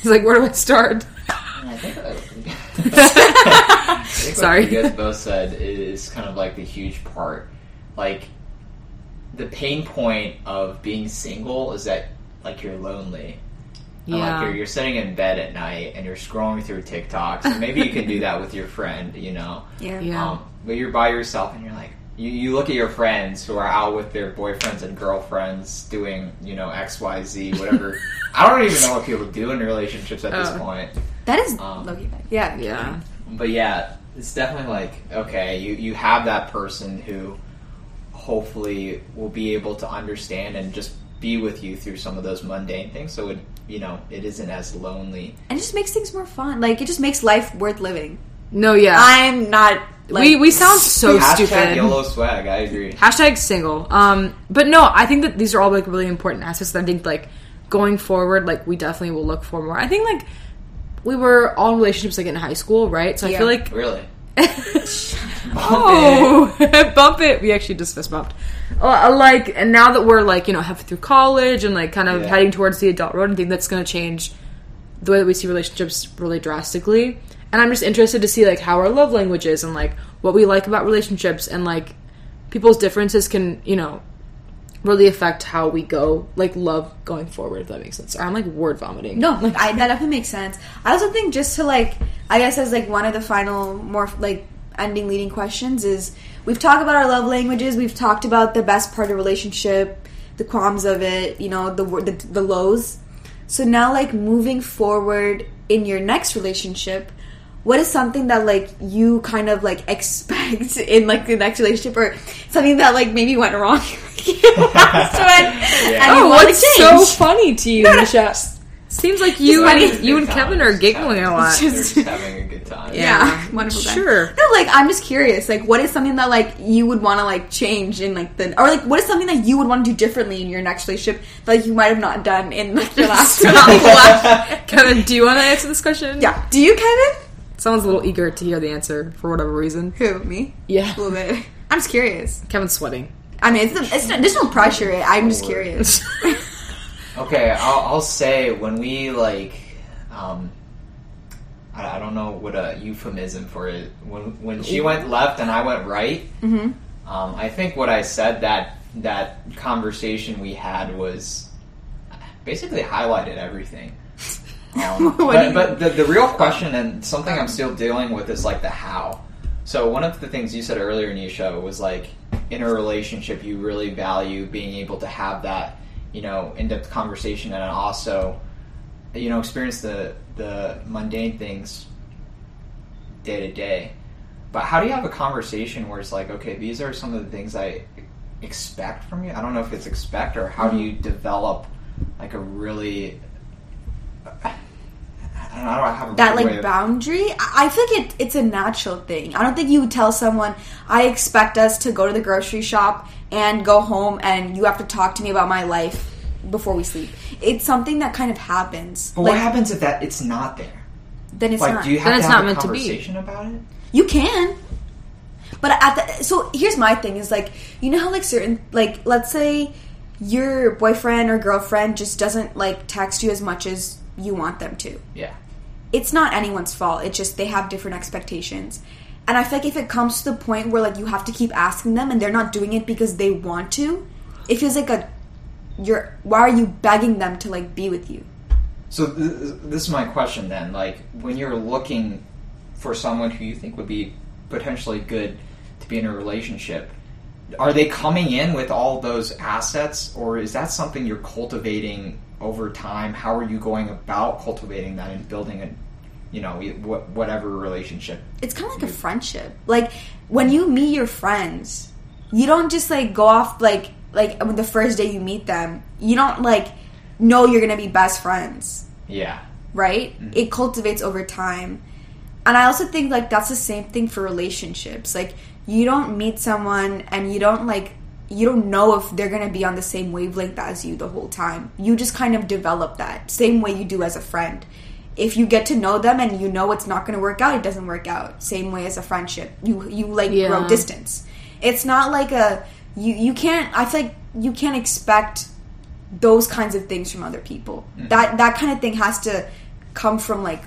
it's like where do I start? I think. I, I think Sorry. What you guys both said is kind of like the huge part. Like the pain point of being single is that like you're lonely. And, Yeah. Like you're, you're sitting in bed at night and you're scrolling through TikToks. And maybe you can do that with your friend, you know. yeah. Yeah. Um, but you're by yourself and you're like, you, you look at your friends who are out with their boyfriends and girlfriends doing, you know, X, Y, Z, whatever. I don't even know what people do in relationships at Oh. this point. That is Um, low-key. Yeah, Yeah. But yeah, it's definitely like, okay, you, you have that person who hopefully will be able to understand and just be with you through some of those mundane things. So it, you know, it isn't as lonely. and it just makes things more fun. Like it just makes life worth living. No, yeah. I'm not. Like, we we sound so stupid. Hashtag stupid. YOLO swag, I agree. Hashtag single. Um, but no, I think that these are all like really important aspects. That I think like going forward, like we definitely will look for more. I think like we were all in relationships like in high school, right? So I feel like Really? oh, bump it. We actually just fist bumped. Uh, like, and now that we're like you know halfway through college and like kind of Yeah. heading towards the adult road, I think that's going to change the way that we see relationships really drastically. And I'm just interested to see like how our love language is and like what we like about relationships and like people's differences can you know really affect how we go like love going forward. If that makes sense. I'm like word vomiting. No, like I, that definitely makes sense. I also think just to like, I guess as like one of the final more like ending leading questions is we've talked about our love languages. We've talked about the best part of relationship, the qualms of it, you know, the the, the lows. So now, like moving forward in your next relationship, what is something that like you kind of like expect in like the next relationship, or something that like maybe went wrong last one, Yeah. and Oh, want what's change? so funny to you, Nisha? Seems like you and you and Kevin are giggling a lot. They're just having a good time. Yeah, wonderful. time. Sure. No, like I'm just curious. Like, what is something that like you would want to like change in like the, or like what is something that you would want to do differently in your next relationship that like, you might have not done in like your last one? Kevin, do you want to answer this question? yeah. Do you, Kevin? Someone's a little eager to hear the answer for whatever reason. Who me? Yeah. A little bit. I'm just curious. Kevin's sweating. I mean, it's, it's there's no pressure. I'm just curious. Okay, I'll, I'll say when we like, um, I, I don't know what a euphemism for it. When when she went left and I went right, mm-hmm. um, I think what I said that that conversation we had was basically highlighted everything. Um, but but the, the real question and something I'm still dealing with is like the how. So one of the things you said earlier, Nisha, was like in a relationship you really value being able to have that, you know, in-depth conversation and also, you know, experience the the mundane things day to day. But how do you have a conversation where it's like, okay, these are some of the things I expect from you? I don't know if it's expect or how do you develop like a really don't know, I don't have a that good way like of- boundary i I feel like it, it's a natural thing i don't think you would tell someone i expect us to go to the grocery shop and go home and you have to talk to me about my life before we sleep it's something that kind of happens But what happens if that it's not there? then it's like, not do you have Then to it's have not a meant to be. conversation about it? you can but at the so here's my thing is like you know how like certain like let's say your boyfriend or girlfriend just doesn't like text you as much as you want them to Yeah. It's not anyone's fault. It's just they have different expectations. And I feel like if it comes to the point where like you have to keep asking them and they're not doing it because they want to, it feels like a you're why are you begging them to like be with you? So th- this is my question then. Like, when you're looking for someone who you think would be potentially good to be in a relationship, are they coming in with all those assets, or is that something you're cultivating over time? How are you going about cultivating that and building a, you know, whatever relationship? It's kind of like a mm. friendship. Like when you meet your friends, you don't just like go off like like when the first day you meet them, you don't like know you're gonna be best friends. Yeah. right? Mm-hmm. It cultivates over time. And I also think like that's the same thing for relationships. Like you don't meet someone and you don't like you don't know if they're going to be on the same wavelength as you the whole time. You just kind of develop that same way you do as a friend. If you get to know them and you know it's not going to work out, it doesn't work out. Same way as a friendship. You you like Yeah. grow distance. It's not like a you you can't I feel like you can't expect those kinds of things from other people. Mm. That that kind of thing has to come from like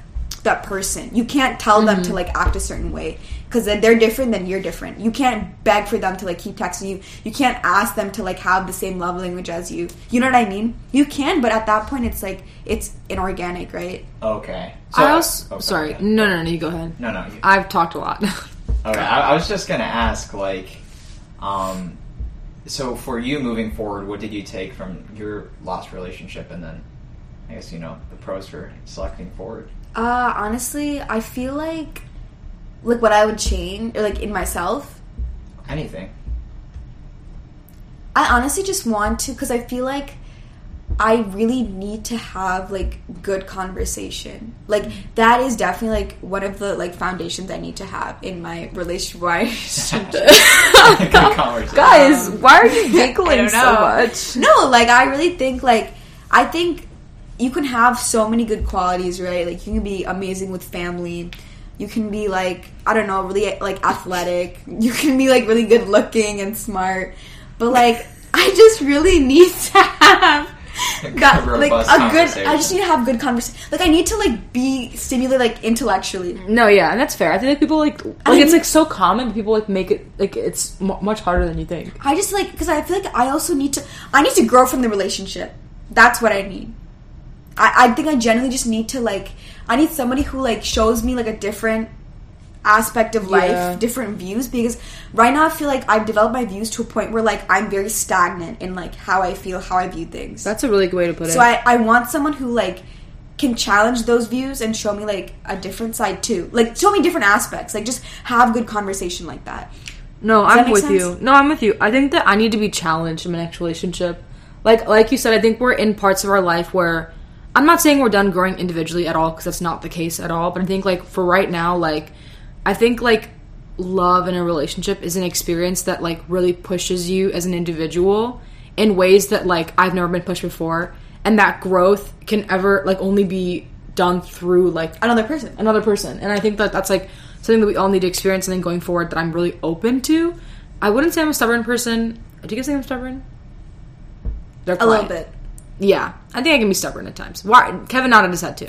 that person. You can't tell them to like act a certain way because they're different than you're different. You can't beg for them to like keep texting you. You can't ask them to like have the same love language as you. You know what I mean? You can, but at that point, it's like it's inorganic, right? Okay. I also oh, sorry. yeah. No, no, no. You go ahead. No, no. You, I've talked a lot. Okay, I, I was just gonna ask, like, um, so for you moving forward, what did you take from your last relationship, and then, I guess you know the pros for selecting forward. Uh, honestly, I feel like like what I would change or like in myself. Anything. I honestly just want to because I feel like I really need to have like good conversation. Like that is definitely like one of the like foundations I need to have in my relationship. Conversation. Guys, why are you giggling so much? no, like I really think like I think you can have so many good qualities, right? Like you can be amazing with family. You can be like I don't know, really like athletic. You can be like really good looking and smart. But like I just really need to have that like a good. I just need to have good conversation. Like I need to like be stimulated like intellectually. No, yeah, and that's fair. I think like people like like I- it's like so common, but people like make it like it's mu much harder than you think. I just like because I feel like I also need to. I need to grow from the relationship. That's what I need. I, I think I generally just need to like. I need somebody who like shows me like a different aspect of life, Yeah. different views. Because right now I feel like I've developed my views to a point where like I'm very stagnant in like how I feel, how I view things. That's a really good way to put it. so I, I want someone who like can challenge those views and show me like a different side too. Like show me different aspects. Like just have good conversation like that. No, that I'm make with sense? you. No, I'm with you. I think that I need to be challenged in my next relationship. Like like you said, I think we're in parts of our life where I'm not saying we're done growing individually at all because that's not the case at all. But I think like for right now, like I think like love in a relationship is an experience that like really pushes you as an individual in ways that like I've never been pushed before, and that growth can ever like only be done through like Another person. another person. And I think that that's like something that we all need to experience. And then going forward, that I'm really open to. I wouldn't say I'm a stubborn person. Do you guys think I'm stubborn? They're A little bit. Yeah, I think I can be stubborn at times. Why? Kevin nodded his head too.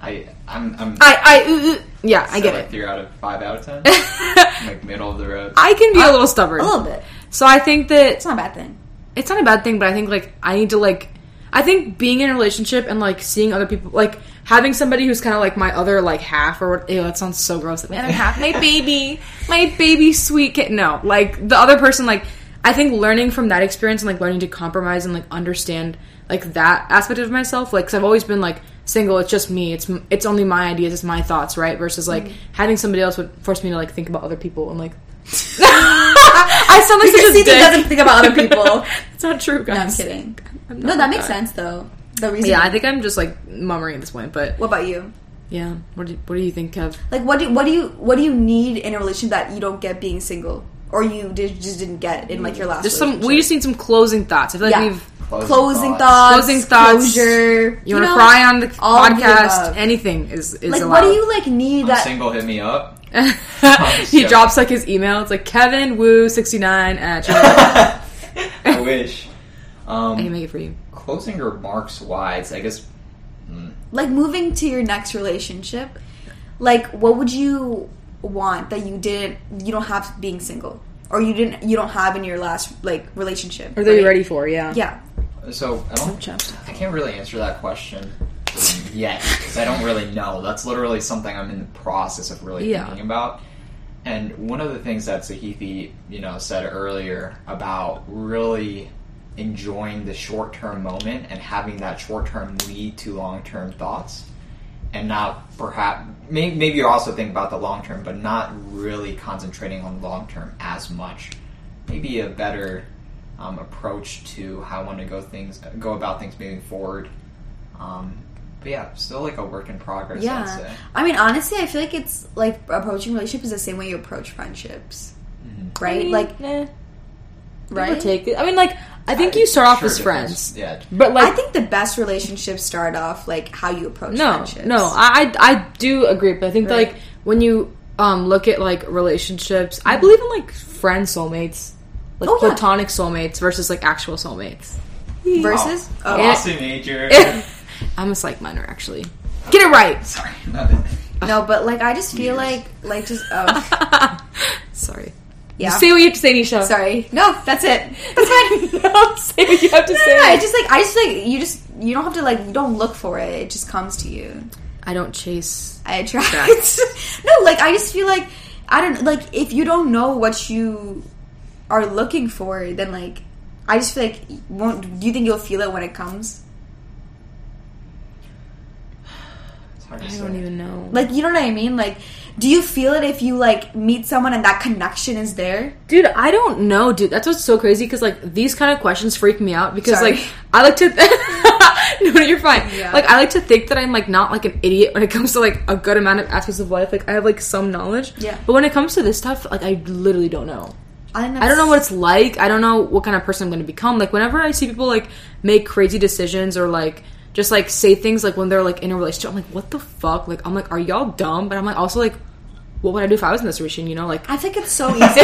I, I'm, I'm. I, I, uh, uh, yeah, I get like, it. You're out of five out of ten. like middle of the road. I can be a little stubborn. A little bit. So I think that It's not a bad thing. it's not a bad thing, but I think like I need to like I think being in a relationship and like seeing other people like having somebody who's kind of like my other like half or what ew, that sounds so gross. Like my other half, my baby, my baby sweet kid. No, like the other person like I think learning from that experience and like learning to compromise and like understand like that aspect of myself like cuz I've always been like single it's just me it's it's only my ideas it's my thoughts right versus like Mm-hmm. having somebody else would force me to like think about other people and like I sound like Because such a dick. doesn't think about other people. It's not true, no, I'm kidding. I'm No, that like makes sense though. The reason. Yeah, I think I'm just like mummering at this point, but What about you? yeah. What do What do you think, Kev? Like, what do what do you what do you need in a relationship that you don't get being single, or you did, just didn't get in like your last? Just some. We just need some closing thoughts. I feel like Yeah. we've. Closing, closing thoughts. thoughts, Closing thoughts. closure. You, want to know? cry on the all of the podcast? above. Anything is is Like, allowed. what do you like need I'm that? single. Hit me up. he drops like his email. It's like Kevin Woo sixty nine at. Gmail. I wish. Um, I can make it for you. closing remarks wise, I guess. mm, like moving to your next relationship like what would you want that you didn't you don't have being single or you didn't you don't have in your last like relationship Or that you're right? ready for? Yeah. yeah So I don't. Chaps. I can't really answer that question yet because I don't really know. That's literally something I'm in the process of really Yeah. thinking about. And one of the things that Sahithi, you know, said earlier about really enjoying the short term moment and having that short term lead to long term thoughts, and not perhaps maybe, maybe you also think about the long term, but not really concentrating on long term as much. Maybe a better um, approach to how I want to go things go about things moving forward. Um, but yeah, still like a work in progress. I'd Yeah. say. I mean, honestly, I feel like it's like approaching relationships is the same way you approach friendships, Mhm. right? like, eh, right? right? take it. I mean, like, I think you start off Sure, as friends, depends. Yeah. but like, I think the best relationships start off like how you approach no, friendships. no, I, I I do agree, but I think that, Right. like when you um look at like relationships, I believe in like friend soulmates, like Oh, yeah. platonic soulmates versus like actual soulmates. versus. Oh, Oh, major. I'm a psych minor, actually. Get it right. Sorry. not no, but like I just feel Years. like like just oh Sorry. Yeah. Say what you have to say, Nisha. Sorry, no, that's it. That's fine. no, say what you have to No, say. no, no, it's just like I just like you just you don't have to like you don't look for it. It just comes to you. I don't chase. I attract. no, like I just feel like I don't like if you don't know what you are looking for, then like I just feel like won't. Do you think you'll feel it when it comes? It's hard to I don't even know. Like you know what I mean? Like, do you feel it if you like meet someone and that connection is there? Dude, I don't know, dude. That's what's so crazy because like these kind of questions freak me out because Sorry. like I like to. no, no, you're fine. Yeah. Like I like to think that I'm like not like an idiot when it comes to like a good amount of aspects of life. Like I have like some knowledge. Yeah. But when it comes to this stuff, like I literally don't know. I, I don't know what it's like. I don't know what kind of person I'm going to become. Like whenever I see people like make crazy decisions or like just like say things like when they're like in a relationship, I'm like, what the fuck? Like I'm like, are y'all dumb? But I'm like also like, what would I do if I was in this situation? You know, like I think it's so easy.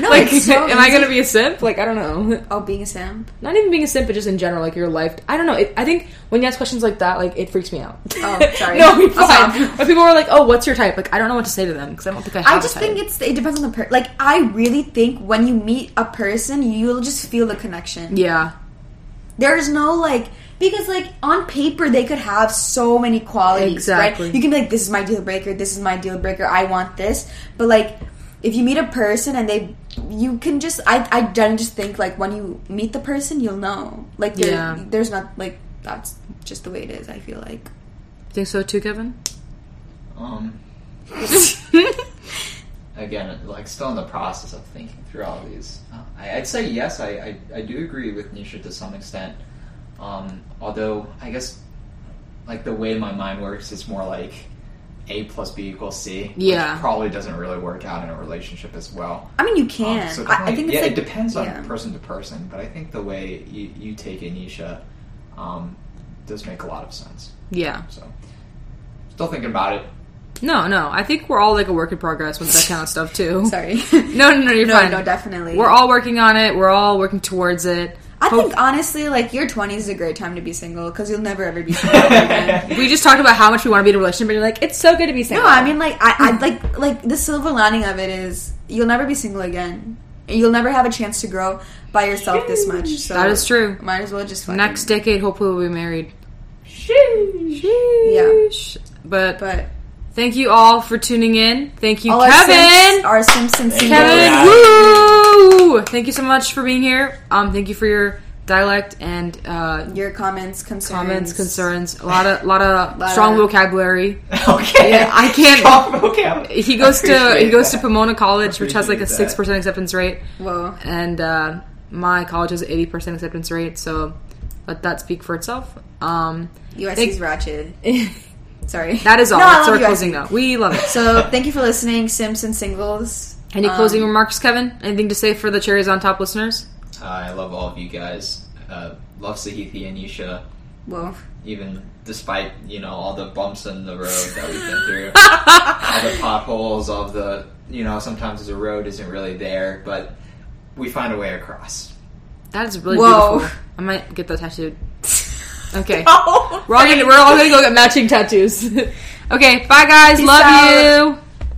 no, like, it's so am I gonna be a simp? Like, I don't know. Oh, being a simp. Not even being a simp, but just in general, like your life. I don't know. It, I think when you ask questions like that, like it freaks me out. Oh, sorry. no, you're fine. When people are like, "Oh, what's your type?" Like, I don't know what to say to them because I don't think I have. I just think it's it depends on the person. Like I really think when you meet a person, you'll just feel the connection. yeah, There's no like because like on paper they could have so many qualities. Exactly. Right? You can be like, this is my deal breaker. This is my deal breaker. I want this. But like, if you meet a person and they, you can just I I don't just think like when you meet the person you'll know. Like Yeah. there's not like that's just the way it is. I feel like. think so too, Kevin. Um, again, like still in the process of thinking through all these. Uh, I, I'd say yes. I, I I do agree with Nisha to some extent. Um, although I guess like the way my mind works is more like A plus B equals C. Yeah. which probably doesn't really work out in a relationship as well. I mean, you Um, can. so I, I think it's yeah, like it depends on yeah. person to person, but I think the way you, you take Anisha um, does make a lot of sense. Yeah. So, still thinking about it. No, no. I think we're all like a work in progress with that kind of stuff too. Sorry. No, no, no. You're no, fine. no, definitely. We're all working on it. We're all working towards it. I Hope- think honestly, like your twenties is a great time to be single because you'll never ever be single again. we just talked about how much we want to be in a relationship, and you're like, it's so good to be single. No, I mean like I, I like like the silver lining of it is you'll never be single again. You'll never have a chance to grow by yourself this much. So That is true. Might as well just fucking- next decade, hopefully, we'll be married. Yeah. Sheesh. But But thank you all for tuning in. Thank you, all our Kevin. Simps, our Simpson Thank you. singles. Kevin, Yeah. Woo! Thank you so much for being here. Um, thank you for your dialect and uh, Your comments, concerns, comments, concerns. A lot of, lot of Lot strong of- vocabulary. okay. Yeah, I can't- Strong vocab. He goes to he goes to. Pomona College, which has like a six percent acceptance rate, Whoa. and uh, my college has eighty percent acceptance rate. So let that speak for itself. Um, USC's Thank- ratchet. Sorry. that is all. No, I That's our USC. closing note. We love it. So thank you for listening, Simpson singles. Any Um, closing remarks, Kevin? Anything to say for the cherries on top listeners? I love all of you guys. Uh, love Sahithi and Nisha, Well, even despite you know all the bumps in the road that we've been through, all the potholes, all the you know sometimes the road isn't really there, but we find a way across. That is really Whoa. beautiful. I might get that tattooed. Okay. We're all gonna we're all gonna go get matching tattoos. okay, bye guys. Peace Love out. you.